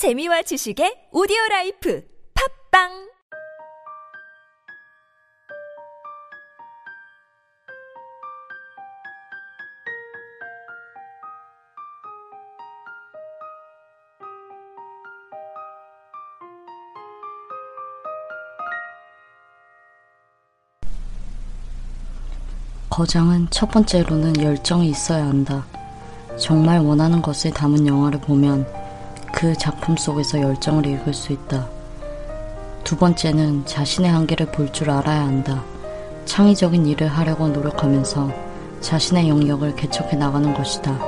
재미와 지식의 오디오 라이프 팝빵 거장은 첫 번째로는 열정이 있어야 한다. 정말 원하는 것을 담은 영화를 보면 그 작품 속에서 열정을 읽을 수 있다. 두 번째는 자신의 한계를 볼 줄 알아야 한다. 창의적인 일을 하려고 노력하면서 자신의 영역을 개척해 나가는 것이다.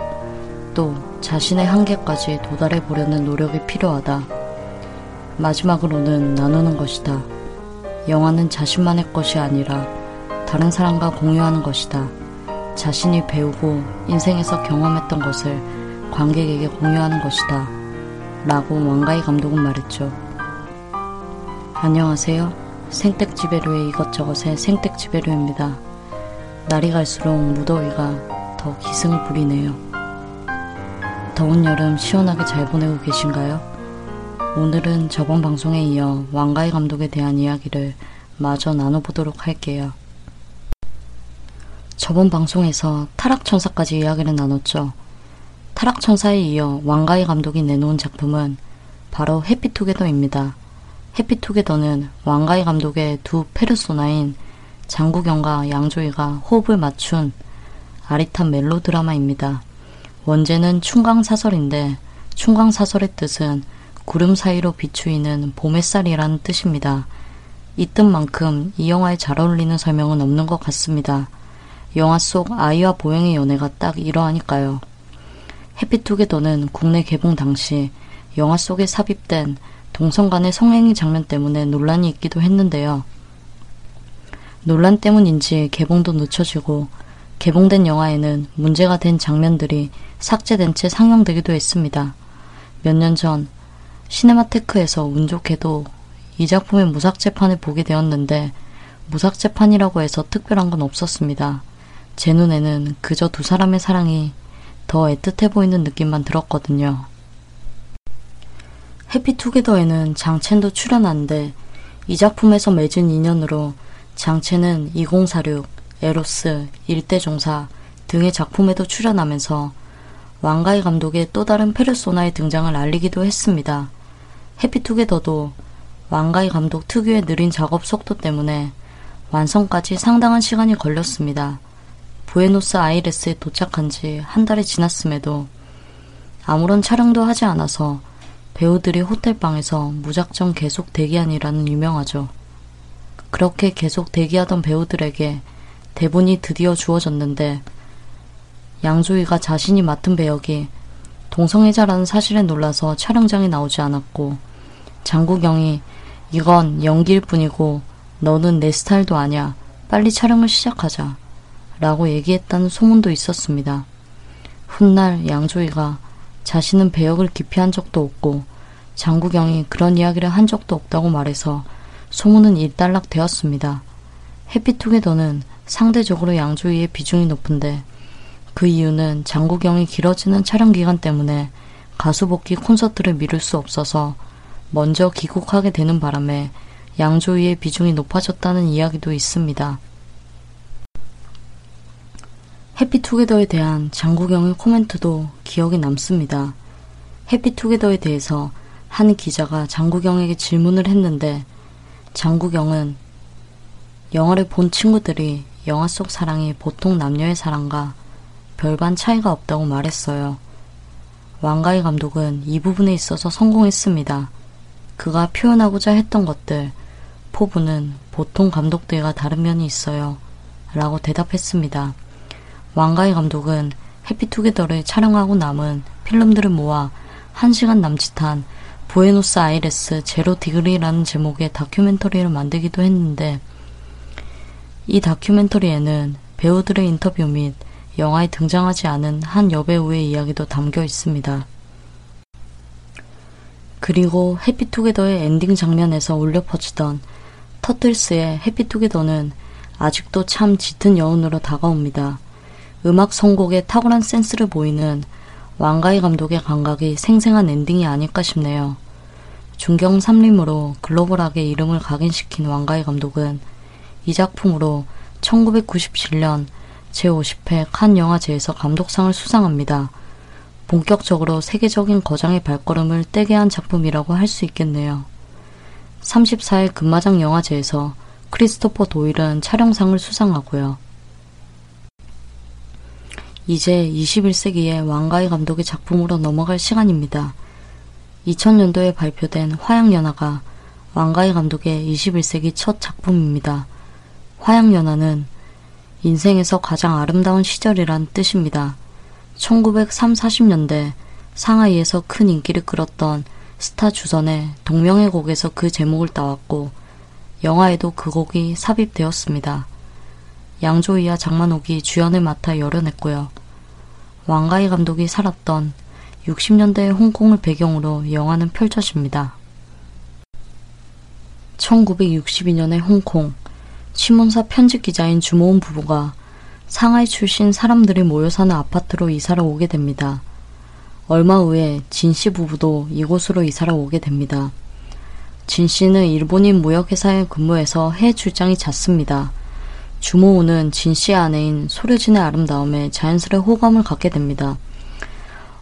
또 자신의 한계까지 도달해 보려는 노력이 필요하다. 마지막으로는 나누는 것이다. 영화는 자신만의 것이 아니라 다른 사람과 공유하는 것이다. 자신이 배우고 인생에서 경험했던 것을 관객에게 공유하는 것이다. 라고 왕가희 감독은 말했죠. 안녕하세요. 생택지배류의 이것저것의 생택지배류입니다. 날이 갈수록 무더위가 더 기승을 부리네요. 더운 여름 시원하게 잘 보내고 계신가요? 오늘은 저번 방송에 이어 왕가희 감독에 대한 이야기를 마저 나눠보도록 할게요. 저번 방송에서 타락천사까지 이야기를 나눴죠. 타락천사에 이어 왕가희 감독이 내놓은 작품은 바로 해피투게더입니다. 해피투게더는 왕가희 감독의 두 페르소나인 장국영과 양조위가 호흡을 맞춘 아릿한 멜로 드라마입니다. 원제는 충강사설인데 충강사설의 뜻은 구름 사이로 비추이는 봄햇살이라는 뜻입니다. 이 뜻만큼 이 영화에 잘 어울리는 설명은 없는 것 같습니다. 영화 속 아이와 보영의 연애가 딱 이러하니까요. 해피투게더는 국내 개봉 당시 영화 속에 삽입된 동성 간의 성행위 장면 때문에 논란이 있기도 했는데요. 논란 때문인지 개봉도 늦춰지고 개봉된 영화에는 문제가 된 장면들이 삭제된 채 상영되기도 했습니다. 몇 년 전 시네마테크에서 운 좋게도 이 작품의 무삭제판을 보게 되었는데 무삭제판이라고 해서 특별한 건 없었습니다. 제 눈에는 그저 두 사람의 사랑이 더 애틋해 보이는 느낌만 들었거든요. 해피투게더에는 장첸도 출연하는데 이 작품에서 맺은 인연으로 장첸은 2046, 에로스, 일대종사 등의 작품에도 출연하면서 왕가희 감독의 또 다른 페르소나의 등장을 알리기도 했습니다. 해피투게더도 왕가희 감독 특유의 느린 작업 속도 때문에 완성까지 상당한 시간이 걸렸습니다. 부에노스 아이레스에 도착한 지 한 달이 지났음에도 아무런 촬영도 하지 않아서 배우들이 호텔방에서 무작정 계속 대기한이라는 유명하죠. 그렇게 계속 대기하던 배우들에게 대본이 드디어 주어졌는데 양조위가 자신이 맡은 배역이 동성애자라는 사실에 놀라서 촬영장에 나오지 않았고 장국영이 이건 연기일 뿐이고 너는 내 스타일도 아냐 빨리 촬영을 시작하자 라고 얘기했다는 소문도 있었습니다. 훗날 양조위가 자신은 배역을 기피한 적도 없고 장국영이 그런 이야기를 한 적도 없다고 말해서 소문은 일단락 되었습니다. 해피투게더는 상대적으로 양조위의 비중이 높은데 그 이유는 장국영이 길어지는 촬영 기간 때문에 가수 복귀 콘서트를 미룰 수 없어서 먼저 귀국하게 되는 바람에 양조위의 비중이 높아졌다는 이야기도 있습니다. 해피투게더에 대한 장국영의 코멘트도 기억에 남습니다. 해피투게더에 대해서 한 기자가 장국영에게 질문을 했는데 장국영은 영화를 본 친구들이 영화 속 사랑이 보통 남녀의 사랑과 별반 차이가 없다고 말했어요. 왕가희 감독은 이 부분에 있어서 성공했습니다. 그가 표현하고자 했던 것들, 포부는 보통 감독들과 다른 면이 있어요. 라고 대답했습니다. 왕가위 감독은 Happy Together를 촬영하고 남은 필름들을 모아 1시간 남짓한 Buenos Aires Zero Degree라는 제목의 다큐멘터리를 만들기도 했는데 이 다큐멘터리에는 배우들의 인터뷰 및 영화에 등장하지 않은 한 여배우의 이야기도 담겨 있습니다. 그리고 Happy Together의 엔딩 장면에서 울려 퍼지던 Turtles의 Happy Together는 아직도 참 짙은 여운으로 다가옵니다. 음악 선곡에 탁월한 센스를 보이는 왕가희 감독의 감각이 생생한 엔딩이 아닐까 싶네요. 중경 삼림으로 글로벌하게 이름을 각인시킨 왕가희 감독은 이 작품으로 1997년 제50회 칸 영화제에서 감독상을 수상합니다. 본격적으로 세계적인 거장의 발걸음을 떼게 한 작품이라고 할 수 있겠네요. 34일 금마장 영화제에서 크리스토퍼 도일은 촬영상을 수상하고요. 이제 21세기의 왕가희 감독의 작품으로 넘어갈 시간입니다. 2000년도에 발표된 화양연화가 왕가희 감독의 21세기 첫 작품입니다. 화양연화는 인생에서 가장 아름다운 시절이란 뜻입니다. 1930, 40년대 상하이에서 큰 인기를 끌었던 스타 주선의 동명의 곡에서 그 제목을 따왔고 영화에도 그 곡이 삽입되었습니다. 양조위와 장만옥이 주연을 맡아 열어냈고요. 왕가희 감독이 살았던 60년대의 홍콩을 배경으로 영화는 펼쳐집니다. 1962년의 홍콩 신문사 편집 기자인 주모은 부부가 상하이 출신 사람들이 모여 사는 아파트로 이사를 오게 됩니다. 얼마 후에 진 씨 부부도 이곳으로 이사를 오게 됩니다. 진 씨는 일본인 무역회사에 근무해서 해외 출장이 잦습니다. 주모우는 진 씨의 아내인 소려진의 아름다움에 자연스레 호감을 갖게 됩니다.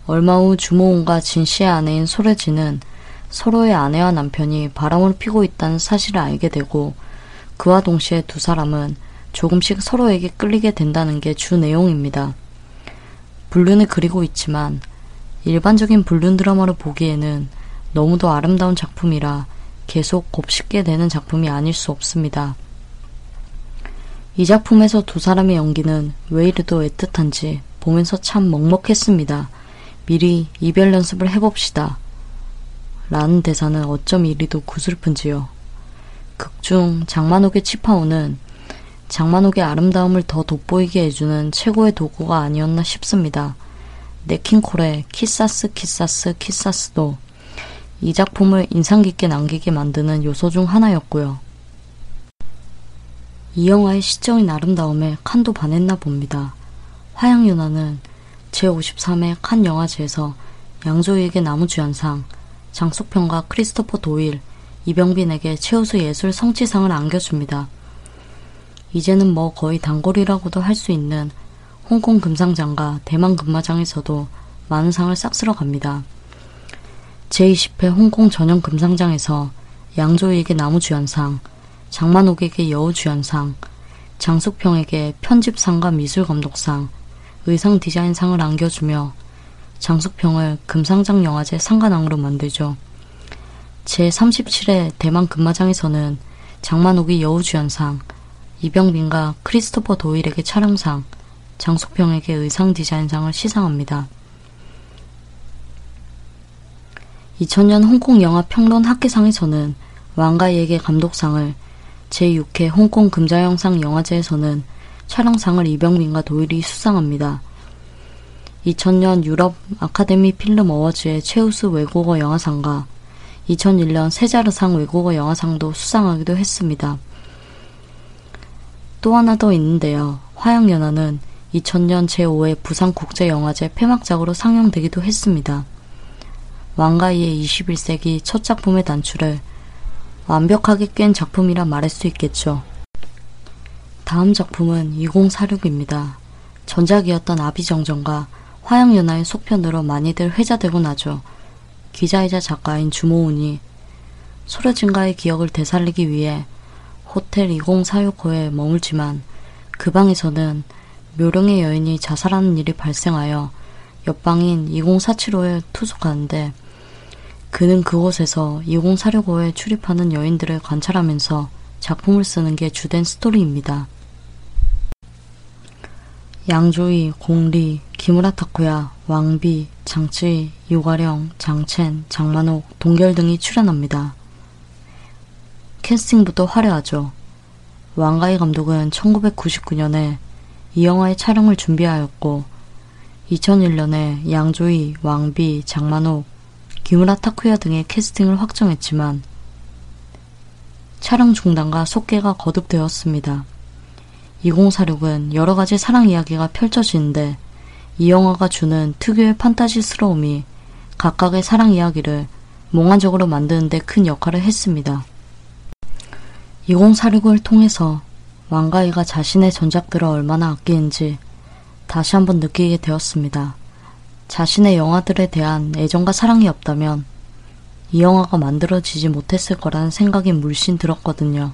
얼마 후 주모운과 진 씨의 아내인 소려진은 서로의 아내와 남편이 바람을 피고 있다는 사실을 알게 되고 그와 동시에 두 사람은 조금씩 서로에게 끌리게 된다는 게 주 내용입니다. 불륜을 그리고 있지만 일반적인 불륜 드라마를 보기에는 너무도 아름다운 작품이라 계속 곱씹게 되는 작품이 아닐 수 없습니다. 이 작품에서 두 사람의 연기는 왜 이리도 애틋한지 보면서 참 먹먹했습니다. 미리 이별 연습을 해봅시다. 라는 대사는 어쩜 이리도 구슬픈지요. 극중 장만옥의 치파오는 장만옥의 아름다움을 더 돋보이게 해주는 최고의 도구가 아니었나 싶습니다. 네킹콜의 키사스 키사스 키사스도 이 작품을 인상 깊게 남기게 만드는 요소 중 하나였고요. 이 영화의 시적인 아름다움에 칸도 반했나 봅니다. 화양연화는 제53회 칸 영화제에서 양조위에게 나무주연상, 장숙평과 크리스토퍼 도일, 이병빈에게 최우수 예술 성취상을 안겨줍니다. 이제는 뭐 거의 단골이라고도 할 수 있는 홍콩 금상장과 대만 금마장에서도 많은 상을 싹쓸어 갑니다. 제20회 홍콩 전용 금상장에서 양조위에게 나무주연상, 장만옥에게 여우주연상, 장숙평에게 편집상과 미술감독상, 의상 디자인상을 안겨주며 장숙평을 금상장 영화제 상관왕으로 만들죠. 제37회 대만 금마장에서는 장만옥이 여우주연상, 이병빈과 크리스토퍼 도일에게 촬영상, 장숙평에게 의상 디자인상을 시상합니다. 2000년 홍콩 영화 평론 학계상에서는 왕가이에게 감독상을, 제6회 홍콩 금자영상 영화제에서는 촬영상을 이병민과 도일이 수상합니다. 2000년 유럽 아카데미 필름 어워즈의 최우수 외국어 영화상과 2001년 세자르상 외국어 영화상도 수상하기도 했습니다. 또 하나 더 있는데요. 화양연화는 2000년 제5회 부산국제영화제 폐막작으로 상영되기도 했습니다. 왕가이의 21세기 첫 작품의 단추를 완벽하게 깬 작품이라 말할 수 있겠죠. 다음 작품은 2046입니다. 전작이었던 아비정전과 화양연화의 속편으로 많이들 회자되고 나죠. 기자이자 작가인 주모운이 소려진가의 기억을 되살리기 위해 호텔 2046호에 머물지만 그 방에서는 묘령의 여인이 자살하는 일이 발생하여 옆방인 2047호에 투숙하는데 그는 그곳에서 2046호에 출입하는 여인들을 관찰하면서 작품을 쓰는 게 주된 스토리입니다. 양조위, 공리, 기무라 타쿠야, 왕비, 장쯔이, 유가령, 장첸, 장만옥, 동결 등이 출연합니다. 캐스팅부터 화려하죠. 왕가희 감독은 1999년에 이 영화의 촬영을 준비하였고 2001년에 양조이, 왕비, 장만옥, 기무라 타쿠야 등의 캐스팅을 확정했지만 촬영 중단과 속개가 거듭되었습니다. 2046은 여러 가지 사랑 이야기가 펼쳐지는데 이 영화가 주는 특유의 판타지스러움이 각각의 사랑 이야기를 몽환적으로 만드는데 큰 역할을 했습니다. 2046을 통해서 왕가이가 자신의 전작들을 얼마나 아끼는지 다시 한번 느끼게 되었습니다. 자신의 영화들에 대한 애정과 사랑이 없다면 이 영화가 만들어지지 못했을 거라는 생각이 물씬 들었거든요.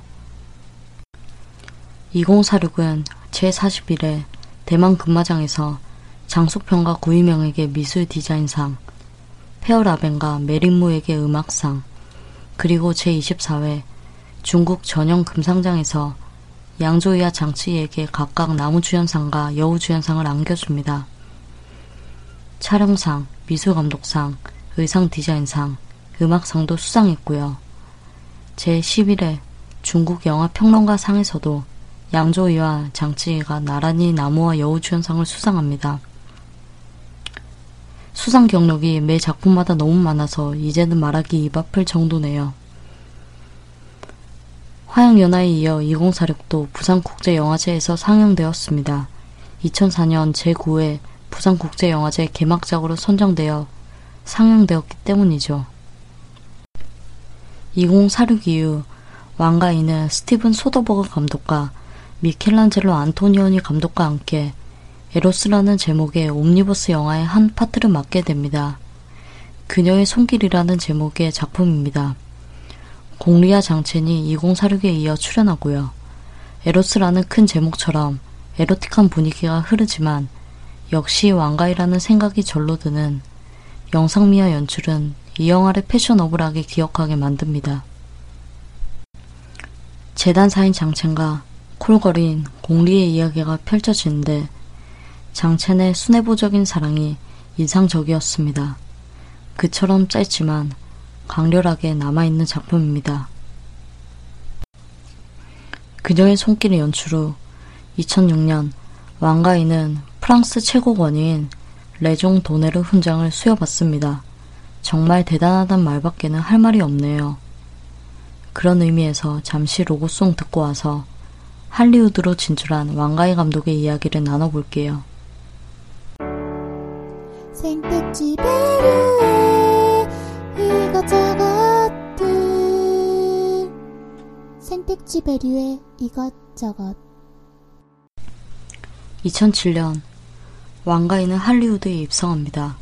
2046은 제41회 대만 금마장에서 장숙평가 구이명에게 미술 디자인상, 페어라벤과 메린무에게 음악상, 그리고 제24회 중국 전형 금상장에서 양조이와 장치에게 각각 나무주연상과 여우주연상을 안겨줍니다. 촬영상, 미술감독상, 의상 디자인상, 음악상도 수상했고요. 제11회 중국 영화 평론가 상에서도 양조위와 장치이가 나란히 나무와 여우주연상을 수상합니다. 수상 경력이 매 작품마다 너무 많아서 이제는 말하기 입 아플 정도네요. 화양연화에 이어 2046도 부산국제영화제에서 상영되었습니다. 2004년 제9회 부산국제영화제 개막작으로 선정되어 상영되었기 때문이죠. 2046 이후 왕가이는 스티븐 소더버그 감독과 미켈란젤로 안토니오니 감독과 함께 에로스라는 제목의 옴니버스 영화의 한 파트를 맡게 됩니다. 그녀의 손길이라는 제목의 작품입니다. 공리아 장첸이 2046에 이어 출연하고요. 에로스라는 큰 제목처럼 에로틱한 분위기가 흐르지만 역시 왕가이라는 생각이 절로 드는 영상미와 연출은 이 영화를 패셔너블하게 기억하게 만듭니다. 재단사인 장첸과 콜거린 공리의 이야기가 펼쳐지는데 장첸의 순애보적인 사랑이 인상적이었습니다. 그처럼 짧지만 강렬하게 남아있는 작품입니다. 그녀의 손길의 연출 후 2006년 왕가인은 프랑스 최고 권위인 레종 도네르 훈장을 수여받습니다. 정말 대단하단 말밖에는 할 말이 없네요. 그런 의미에서 잠시 로고송 듣고 와서 할리우드로 진출한 왕가희 감독의 이야기를 나눠볼게요. 생택지 배류에 이것저것 생택지 배류에 이것저것 2007년 왕가희는 할리우드에 입성합니다.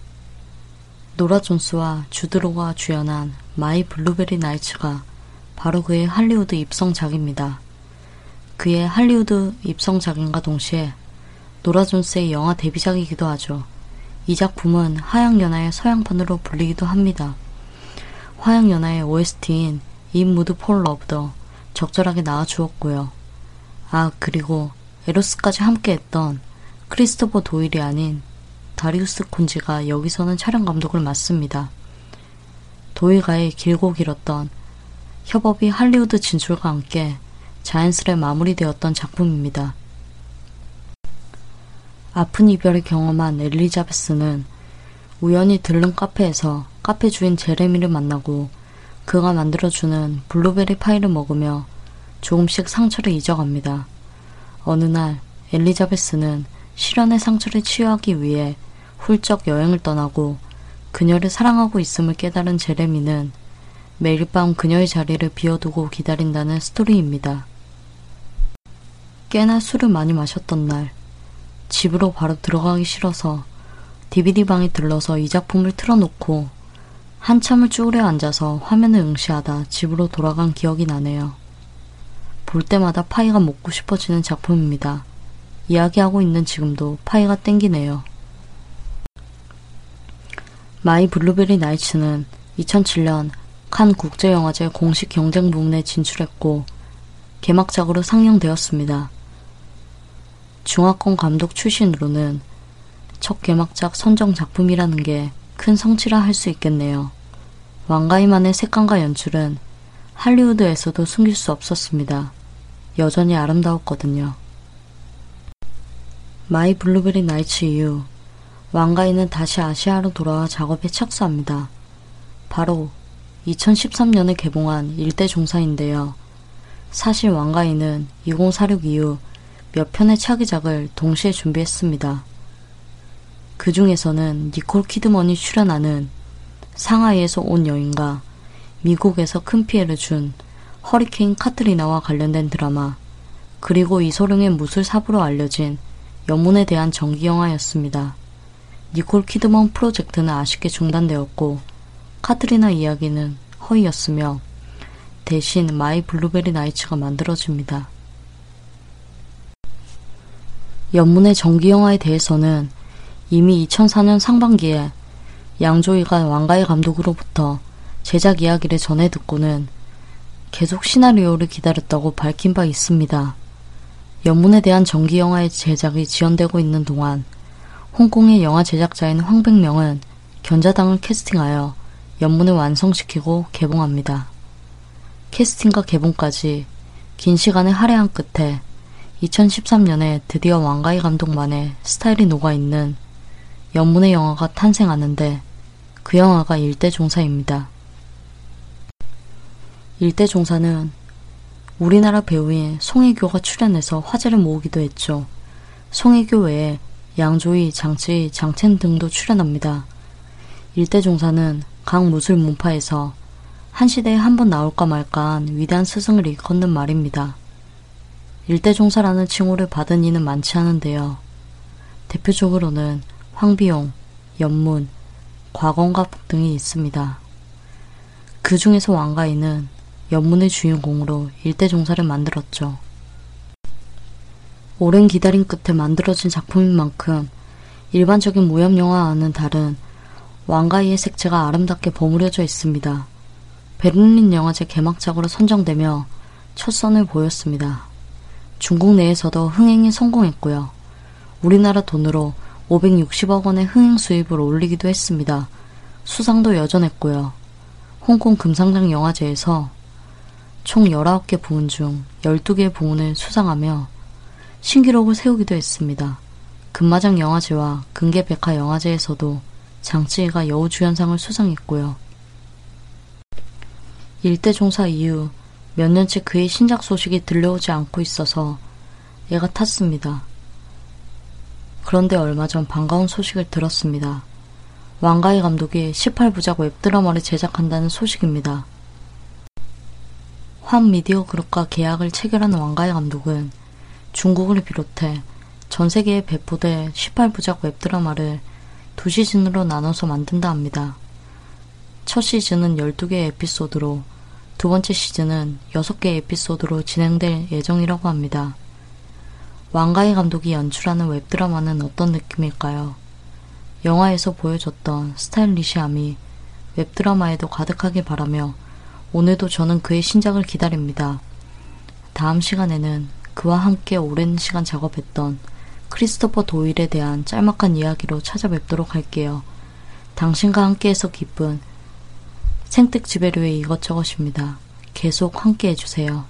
노라 존스와 주드 로가 주연한 My Blueberry Nights가 바로 그의 할리우드 입성작입니다. 그의 할리우드 입성작인과 동시에 노라 존스의 영화 데뷔작이기도 하죠. 이 작품은 화양연화의 서양판으로 불리기도 합니다. 화양연화의 OST인 In Mood for Love도 적절하게 나와주었고요. 아 그리고 에로스까지 함께했던 크리스토퍼 도일이 아닌 다리우스 콘지가 여기서는 촬영 감독을 맡습니다. 도일과의 길고 길었던 협업이 할리우드 진출과 함께 자연스레 마무리되었던 작품입니다. 아픈 이별을 경험한 엘리자베스는 우연히 들른 카페에서 카페 주인 제레미를 만나고 그가 만들어주는 블루베리 파이를 먹으며 조금씩 상처를 잊어갑니다. 어느 날 엘리자베스는 실연의 상처를 치유하기 위해 훌쩍 여행을 떠나고 그녀를 사랑하고 있음을 깨달은 제레미는 매일 밤 그녀의 자리를 비워두고 기다린다는 스토리입니다. 꽤나 술을 많이 마셨던 날, 집으로 바로 들어가기 싫어서 DVD방에 들러서 이 작품을 틀어놓고 한참을 쭈그려 앉아서 화면을 응시하다 집으로 돌아간 기억이 나네요. 볼 때마다 파이가 먹고 싶어지는 작품입니다. 이야기하고 있는 지금도 파이가 땡기네요. My Blueberry Nights는 2007년 칸 국제영화제 공식 경쟁 부문에 진출했고 개막작으로 상영되었습니다. 중화권 감독 출신으로는 첫 개막작 선정 작품이라는 게 큰 성취라 할 수 있겠네요. 왕가위만의 색감과 연출은 할리우드에서도 숨길 수 없었습니다. 여전히 아름다웠거든요. My Blueberry Nights 이후 왕가위는 다시 아시아로 돌아와 작업에 착수합니다. 바로 2013년에 개봉한 일대종사인데요. 사실 왕가위는 2046 이후 몇 편의 차기작을 동시에 준비했습니다. 그 중에서는 니콜 키드먼이 출연하는 상하이에서 온 여인과 미국에서 큰 피해를 준 허리케인 카트리나와 관련된 드라마, 그리고 이소룡의 무술 사부로 알려진 엽문에 대한 전기영화였습니다. 니콜 키드먼 프로젝트는 아쉽게 중단되었고, 카트리나 이야기는 허위였으며, 대신 My Blueberry Nights가 만들어집니다. 연문의 전기영화에 대해서는 이미 2004년 상반기에 양조위가 왕가의 감독으로부터 제작 이야기를 전해 듣고는 계속 시나리오를 기다렸다고 밝힌 바 있습니다. 연문에 대한 전기 영화의 제작이 지연되고 있는 동안 홍콩의 영화 제작자인 황백명은 견자당을 캐스팅하여 연문을 완성시키고 개봉합니다. 캐스팅과 개봉까지 긴 시간을 할애한 끝에 2013년에 드디어 왕가희 감독만의 스타일이 녹아있는 연문의 영화가 탄생하는데 그 영화가 일대종사입니다. 일대종사는 우리나라 배우인 송혜교가 출연해서 화제를 모으기도 했죠. 송혜교 외에 양조희, 장치, 장첸 등도 출연합니다. 일대 종사는 강무술 문파에서 한 시대에 한 번 나올까 말까한 위대한 스승을 일컫는 말입니다. 일대 종사라는 칭호를 받은 이는 많지 않은데요. 대표적으로는 황비용, 연문, 과건갑 등이 있습니다. 그 중에서 왕가인은 연문의 주인공으로 일대 종사를 만들었죠. 오랜 기다림 끝에 만들어진 작품인 만큼 일반적인 무협영화와는 다른 왕가이의 색채가 아름답게 버무려져 있습니다. 베를린 영화제 개막작으로 선정되며 첫 선을 보였습니다. 중국 내에서도 흥행에 성공했고요. 우리나라 돈으로 560억 원의 흥행 수입을 올리기도 했습니다. 수상도 여전했고요. 홍콩 금상장 영화제에서 총 19개 부문 중 12개의 부문을 수상하며 신기록을 세우기도 했습니다. 금마장 영화제와 금계백화 영화제에서도 장치희가 여우주연상을 수상했고요. 일대 종사 이후 몇 년째 그의 신작 소식이 들려오지 않고 있어서 애가 탔습니다. 그런데 얼마 전 반가운 소식을 들었습니다. 왕가희 감독이 18부작 웹드라마를 제작한다는 소식입니다. 환 미디어 그룹과 계약을 체결한 왕가희 감독은 중국을 비롯해 전 세계에 배포될 18부작 웹드라마를 두 시즌으로 나눠서 만든다 합니다. 첫 시즌은 12개의 에피소드로 두 번째 시즌은 6개의 에피소드로 진행될 예정이라고 합니다. 왕가희 감독이 연출하는 웹드라마는 어떤 느낌일까요? 영화에서 보여줬던 스타일리시함이 웹드라마에도 가득하길 바라며 오늘도 저는 그의 신작을 기다립니다. 다음 시간에는 그와 함께 오랜 시간 작업했던 크리스토퍼 도일에 대한 짤막한 이야기로 찾아뵙도록 할게요. 당신과 함께해서 기쁜 생택 지배료의 이것저것입니다. 계속 함께 해주세요.